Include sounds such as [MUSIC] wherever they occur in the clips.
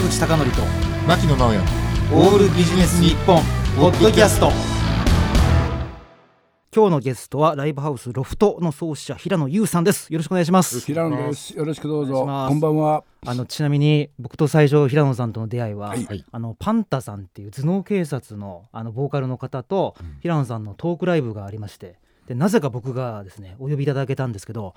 坂口孝則と牧野直哉オールビジネス日本ポッドキャスト。今日のゲストはライブハウスロフトの創始者平野優さんです。よろしくお願いします。平野です。よろしくどうぞ。こんばんは。あのちなみに僕と最初平野さんとの出会いは、はい。あのパンタさんっていう頭脳警察のあのボーカルの方と、平野さんのトークライブがありましてでなぜか僕がですねお呼びいただけたんですけど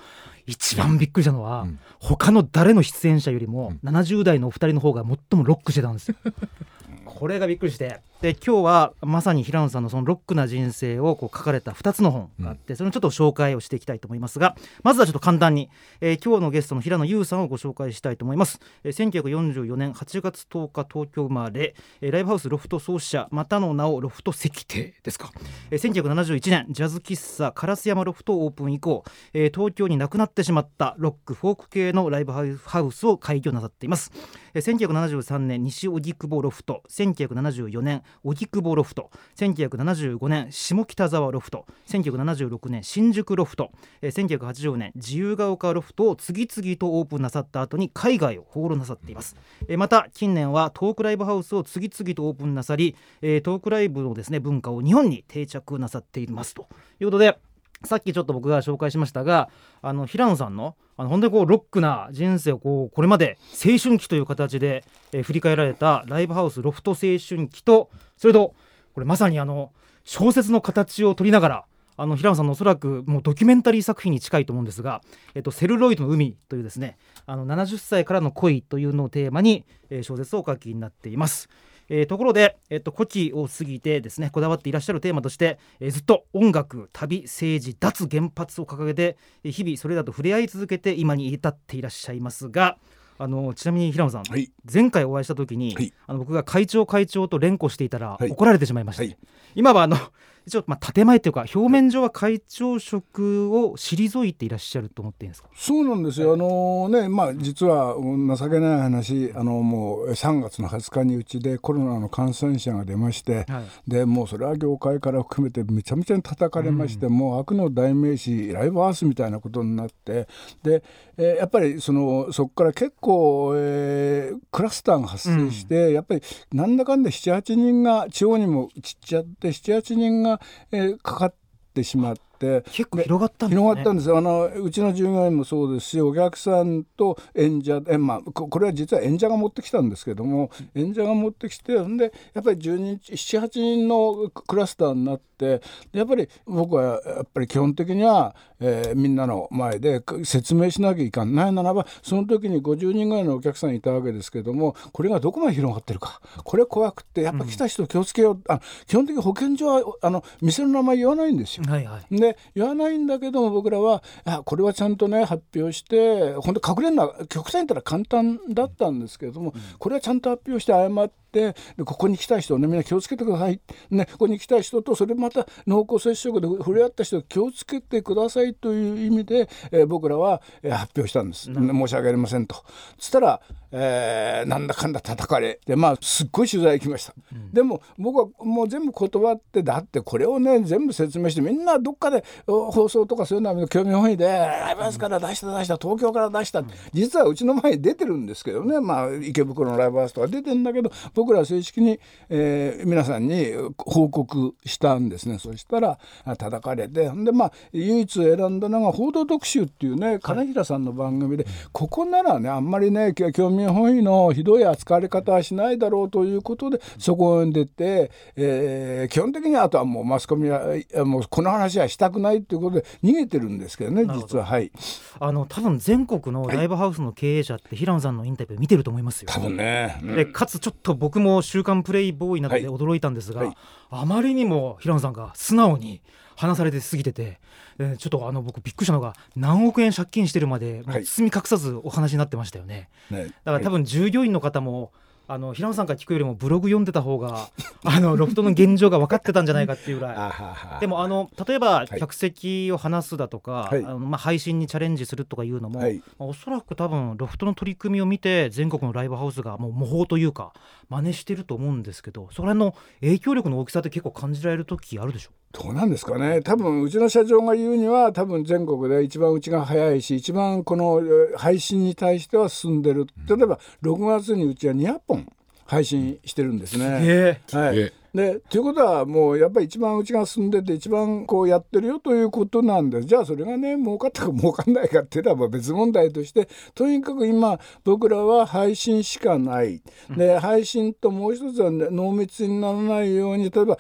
一番びっくりしたのは、うん。他の誰の出演者よりも、70代のお二人の方が最もロックしてたんですよ。[LAUGHS] これがびっくりしてで今日はまさに平野さんのそのロックな人生をこう書かれた2つの本があって、それのちょっと紹介をしていきたいと思います。がまずはちょっと簡単に、えー今日のゲストの平野優さんをご紹介したいと思います、えー1944年8月10日東京生まれ、えーライブハウスロフト創始者またの名をロフト石亭ですか、えー1971年ジャズ喫茶烏山ロフトオープン以降、えー東京になくなってしまったロックフォーク系のライブハウスを開業なさっています。えー1973年西荻窪ロフト。1974年荻窪ロフト1975年下北沢ロフト1976年新宿ロフト、えー1980年自由が丘ロフトを次々とオープンなさった後に海外を放浪なさっています、えーまた近年はトークライブハウスを次々とオープンなさり、えートークライブのですね文化を日本に定着なさっています。ということでさっきちょっと僕が紹介しましたがあの平野さんのあの本当にこうロックな人生をこうこれまで青春期という形で、えー振り返られたライブハウスロフト青春期とそれとこれまさにあの小説の形を取りながらあの平野さんのおそらくもうドキュメンタリー作品に近いと思うんですが「えっと、セルロイドの海」というですねあの70歳からの恋というのをテーマに、え小説をお書きになっています。えーところで、えっと、古希を過ぎてですねこだわっていらっしゃるテーマとして、えーずっと音楽旅政治脱原発を掲げてえー日々それらと触れ合い続けて今に至っていらっしゃいますがあのちなみに平野さん、はい。前回お会いした時に、はい。あの僕が会長会長と連呼していたらはい。怒られてしまいまして、はい。今はあの一応まあ建前というか表面上は会長職を退いていらっしゃると思っていいんですか？そうなんですよ。あのね、まあ実はうん情けない話、あのもう3月の20日にうちでコロナの感染者が出まして、はい。でもうそれは業界から含めてめちゃめちゃに叩かれまして、もう悪の代名詞ライブハウスみたいなことになってで、えーやっぱりそのそこから結構、えークラスターが発生して、やっぱりなんだかんだ78人が地方にも散っちゃって78人が、えーかかってしまって。結構広がったんですね。広がったんですよ。あのうちの従業員もそうですしお客さんと演者え、まあ、ここれは実は演者が持ってきたんですけども演者が持ってきてほんでやっぱり10人78人のクラスターになってやっぱり僕はやっぱり基本的には、えーみんなの前で説明しなきゃいかん。ないならばその時に50人ぐらいのお客さんいたわけですけどもこれがどこまで広がってるか。これ怖くてやっぱ来た人気をつけよう、あ基本的に保健所はあの店の名前言わないんですよ。はいはいで言わないんだけども僕らはあこれはちゃんとね発表して本当隠れるのは極端に言ったら簡単だったんですけれども、これはちゃんと発表して謝ってでここに来た人ねみんな気をつけてください、ね、ここに来た人とそれまた濃厚接触で触れ合った人気をつけてくださいという意味で、えー僕らは、えー発表したんです、申し訳ありませんと。つったら、えーなんだかんだ叩かれ。でまあすっごい取材行きました、でも僕はもう全部断ってだってこれをね全部説明してみんなどっかでお放送とかそういうのは興味本位でライブハウスから出した出した東京から出した、実はうちの前に出てるんですけどね。まあ池袋のライブハウスとか出てるんだけど僕らは正式に、えー皆さんに報告したんですね。そしたらあ叩かれて。でまあ唯一選んだのが「報道特集」っていうね金平さんの番組で、ここならねあんまりねき興味本位のひどい扱われ方はしないだろうということでそこに出て、えー基本的にはあとはもうマスコミはもうこの話はしたくないということで逃げてるんですけどね実は。はい。あの多分全国のライブハウスの経営者って平野さんのインタビュー見てると思いますよ。多分ね、うん。でかつちょっと僕も「週刊プレイボーイ」などではい。驚いたんですが、はい。あまりにも平野さんが素直に話されてすぎてて、えーちょっとあの僕びっくりしたのが何億円借金してるまで包み隠さずお話になってましたよね。ね。だから多分従業員の方もあの平野さんから聞くよりもブログ読んでた方が [LAUGHS] あのロフトの現状が分かってたんじゃないかっていうぐらい。でもあの例えばい。客席を話すだとか、はい。あのまあ、配信にチャレンジするとかいうのも、はい。まあおそらく多分ロフトの取り組みを見て全国のライブハウスがもう模倣というか真似してると思うんですけどそれの影響力の大きさって結構感じられる時あるでしょ？どうなんですかね。多分うちの社長が言うには多分全国で一番うちが早いし一番この配信に対しては進んでる。例えば6月にうちは200本配信してるんですね。はいでということはもうやっぱり一番うちが住んでて一番こうやってるよということなんですじゃあそれがね儲かったか儲かんないかっていうのは別問題としてとにかく今僕らは配信しかない。で配信ともう一つは、ね、濃密にならないように例えば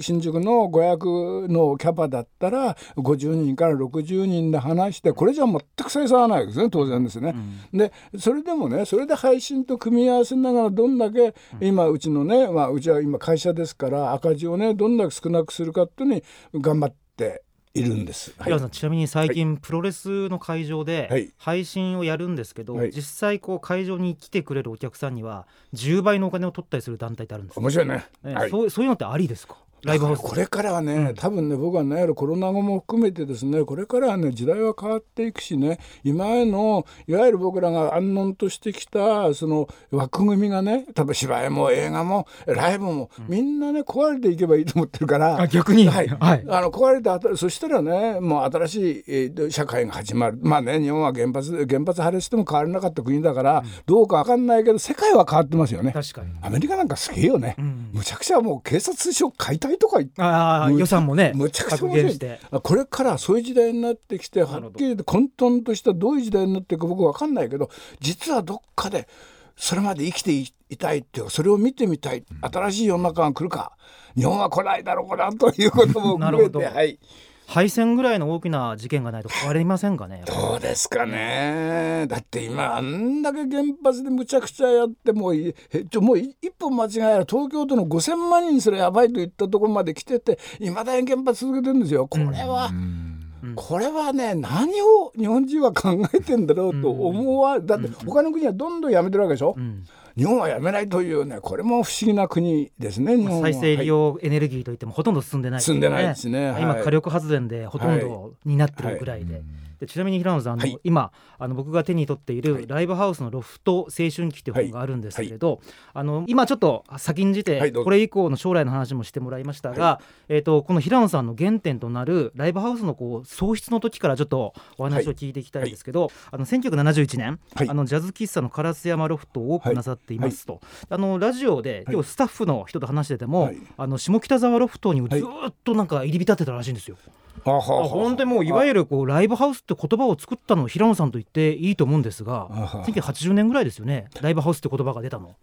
新宿の500のキャパだったら50人から60人で話してこれじゃ全く採算はないですね当然ですね。うん、でそれでもねそれで配信と組み合わせながらどんだけ今うちのね、まあ、うちは今会社ですから赤字をねどんだけ少なくするかっていうに頑張っているんです。はい、さんちなみに最近、プロレスの会場で配信をやるんですけど、はい、実際こう会場に来てくれるお客さんには10倍のお金を取ったりする団体ってあるんです面白いね、えーそうそういうのってありですか？ライブハウス。これからはね、うん、多分ね僕はねコロナ後も含めてですねこれからはね時代は変わっていくしね今へのいわゆる僕らが安穏としてきたその枠組みがね多分芝居も映画もライブも、うん、みんなね壊れていけばいいと思ってるから逆に、はい、はい、あの壊れてそしたらねもう新しい、えー、社会が始まる。まあね日本は原発原発破裂しても変わらなかった国だから、うん、どうか分かんないけど世界は変わってますよね。確かに。アメリカなんかすげえよね、むちゃくちゃもう警察署解体とか言って予算もねむちゃくちゃ面白い。これからそういう時代になってきてはっきり言って混沌としたどういう時代になっていくか僕分かんないけど実はどっかでそれまで生きていたいっていうそれを見てみたい。新しい世の中が来るか。日本は来ないだろうなということも含めて [LAUGHS] はい。敗戦ぐらいの大きな事件がないと変わりませんかねどうですかね。だって今あんだけ原発でむちゃくちゃやってもうちょもう一歩間違えら東京都の5,000万人すらやばいといったところまで来てていまだに原発続けてるんですよ。これは、うん、これはね何を日本人は考えてんだろうと思わ、うん、だって他の国はどんどんやめてるわけでしょ？うん。日本はやめないというねこれも不思議な国ですね再生利用エネルギーといってもほとんど進んでない、ね、進んでないですね、今火力発電でほとんどになってるぐらいで。はいはいでちなみに平野さん、あの、はい、今あの僕が手に取っているライブハウスのロフト青春期という本があるんですけれど、はい、あの今ちょっと先んじて、これ以降の将来の話もしてもらいましたが、えーと、この平野さんの原点となるライブハウスのこう創出の時からちょっとお話を聞いていきたいんですけど、あの1971年、あのジャズ喫茶の烏山ロフトをオープンなさっていますと、あのラジオで今日スタッフの人と話してても、あの下北沢ロフトにずっとなんか入り浸ってたらしいんですよ。本当にもういわゆるこうライブハウスって言葉を作ったの平野さんと言っていいと思うんですが1980年ぐらいですよね。ライブハウスって言葉が出たの。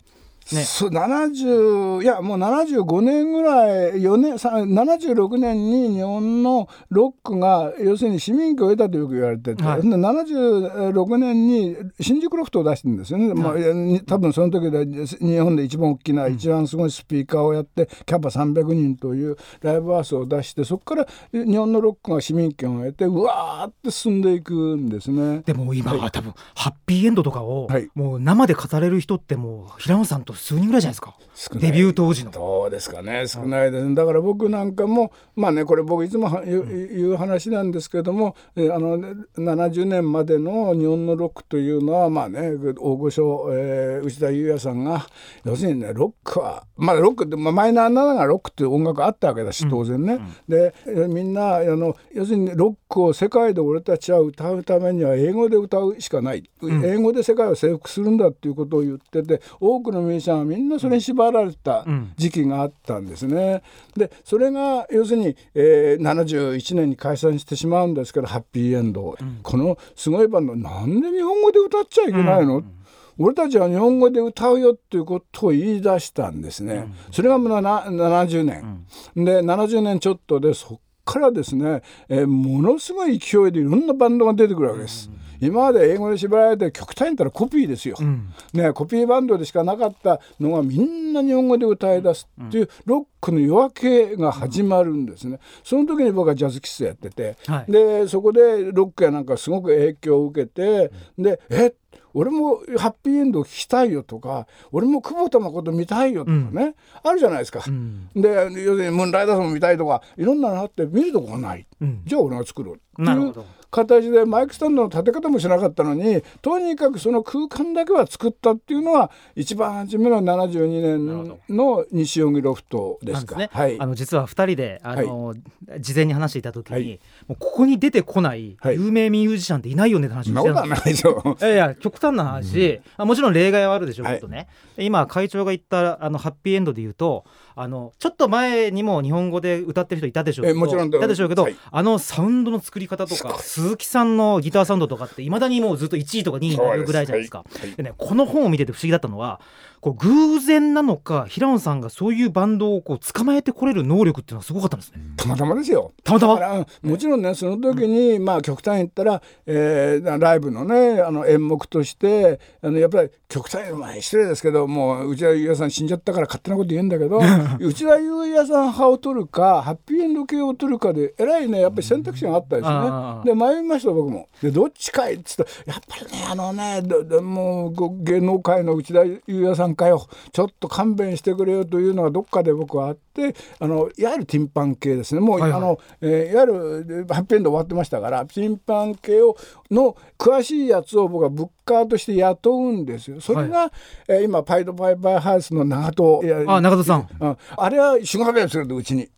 ね、そう70いやもう75年ぐらい4年76年に日本のロックが要するに市民権を得たとよく言われてて、はい、76年に新宿ロフトを出してるんですよね、はい、まあ、多分その時で日本で一番大きな、一番すごいスピーカーをやってキャパ300人というライブハウスを出してそこから日本のロックが市民権を得てうわーって進んでいくんですね。でも今は多分、ハッピーエンドとかを、もう生で語れる人ってもう平野さんと数人ぐらいじゃないですか。デビュー当時の。どうですかね。少ないです、だから僕なんかもまあねこれ僕いつも言う,、う話なんですけども、えあの70年までの日本のロックというのはまあね大御所、えー、内田裕也さんが要するにねロックはまあロックって、まあ、マイナーながらロックっていう音楽あったわけだし当然ね、うん。うん、でみんなあの要するにロックを世界で俺たちは歌うためには英語で歌うしかない、うん、英語で世界を征服するんだっていうことを言ってて多くのミュージシャンはみんなそれに縛られた時期があったんですね。でそれが要するに、えー、71年に解散してしまうんですけどハッピーエンド、うん、このすごいバンドなんで日本語で歌っちゃいけないの、うん。俺たちは日本語で歌うよっていうことを言い出したんですね。うん、それがもう70年、うん、で70年ちょっとでそっからですね、えー、ものすごい勢いでいろんなバンドが出てくるわけです。うん今まで英語で縛られて極端に言ったらコピーですよ、うん、ね、コピーバンドでしかなかったのがみんな日本語で歌い出すっていうロックの夜明けが始まるんですね、その時に僕はジャズ喫茶やってて、はい、でそこでロックやなんかすごく影響を受けてでえ俺もハッピーエンド聞きたいよとか俺も久保田誠見たいよとかね、うん、あるじゃないですか、うん、で要するにムーンライダーさんも見たいとかいろんなのあって見るとこがない、うん、じゃあ俺が作ろうっていう形でマイクスタンドの立て方もしなかったのにとにかくその空間だけは作ったっていうのは一番初めの72年の西荻ロフトですか。ね、はい、あの実は2人であの、はい、事前に話していた時に、はい、もうここに出てこない有名ミュージシャンっていないよねって話をしてたんですよ。いやいや極端な話、うん、もちろん例外はあるでしょうけどね、今会長が言ったあのハッピーエンドで言うとあのちょっと前にも日本語で歌ってる人いたでしょうけどもちろんいたでしょうけど、はい、あのサウンドの作り方とか鈴木さんのギターサウンドとかっていまだにもうずっと1位とか2位になるぐらいじゃないですか。で、はい、ね、この本を見てて不思議だったのはこう偶然なのか平野さんがそういうバンドをこう捕まえてこれる能力っていうのはすごかったんですね。たまたまですよ。たまたま？もちろんねその時に、まあ極端に言ったら、えー、ライブのねあの演目としてあのやっぱり極端にまあ失礼ですけどもう内田裕也さん死んじゃったから勝手なこと言うんだけど [LAUGHS] 内田裕也さん派を取るかハッピーエンド系を取るかでえらいねやっぱり選択肢があったですね。で迷いました僕も。でどっちかいっつったらやっぱりねあのねもう芸能界の内田裕也さんかよ。ちょっと勘弁してくれよというのがどっかで僕はあってあのいわゆるティンパン系ですね。もう、はいはい、あのえー、いわゆるハッピーエンド終わってましたからティンパン系をの詳しいやつを僕はブッカーとして雇うんですよ。それが、はい、えー、今パイドパイパイハウスの長門あ長門さん、うん、あれはシュガーするうちに。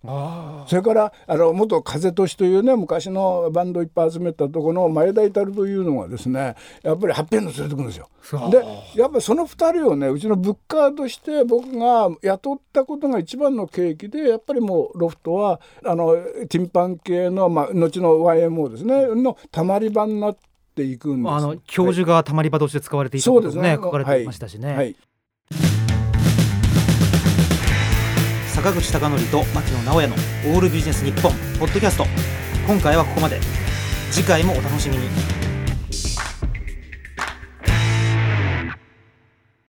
それからあの元風通しというね昔のバンドいっぱい集めたところの前田至というのがですねやっぱりハッピーエンド連れてくるんですよ。でやっぱりその2人をねうちのブッカーとして僕が雇ったことが一番の契機でやっぱりもうロフトはあのティンパン系の、まあ、後の YMO ですねのたまり場になっていくんです、あの教授がたまり場として使われていたこともね、ね。書かれていましたしね。はい。はい。坂口孝則と牧野直哉の「オールビジネス日本ポッドキャスト。今回はここまで。次回もお楽しみに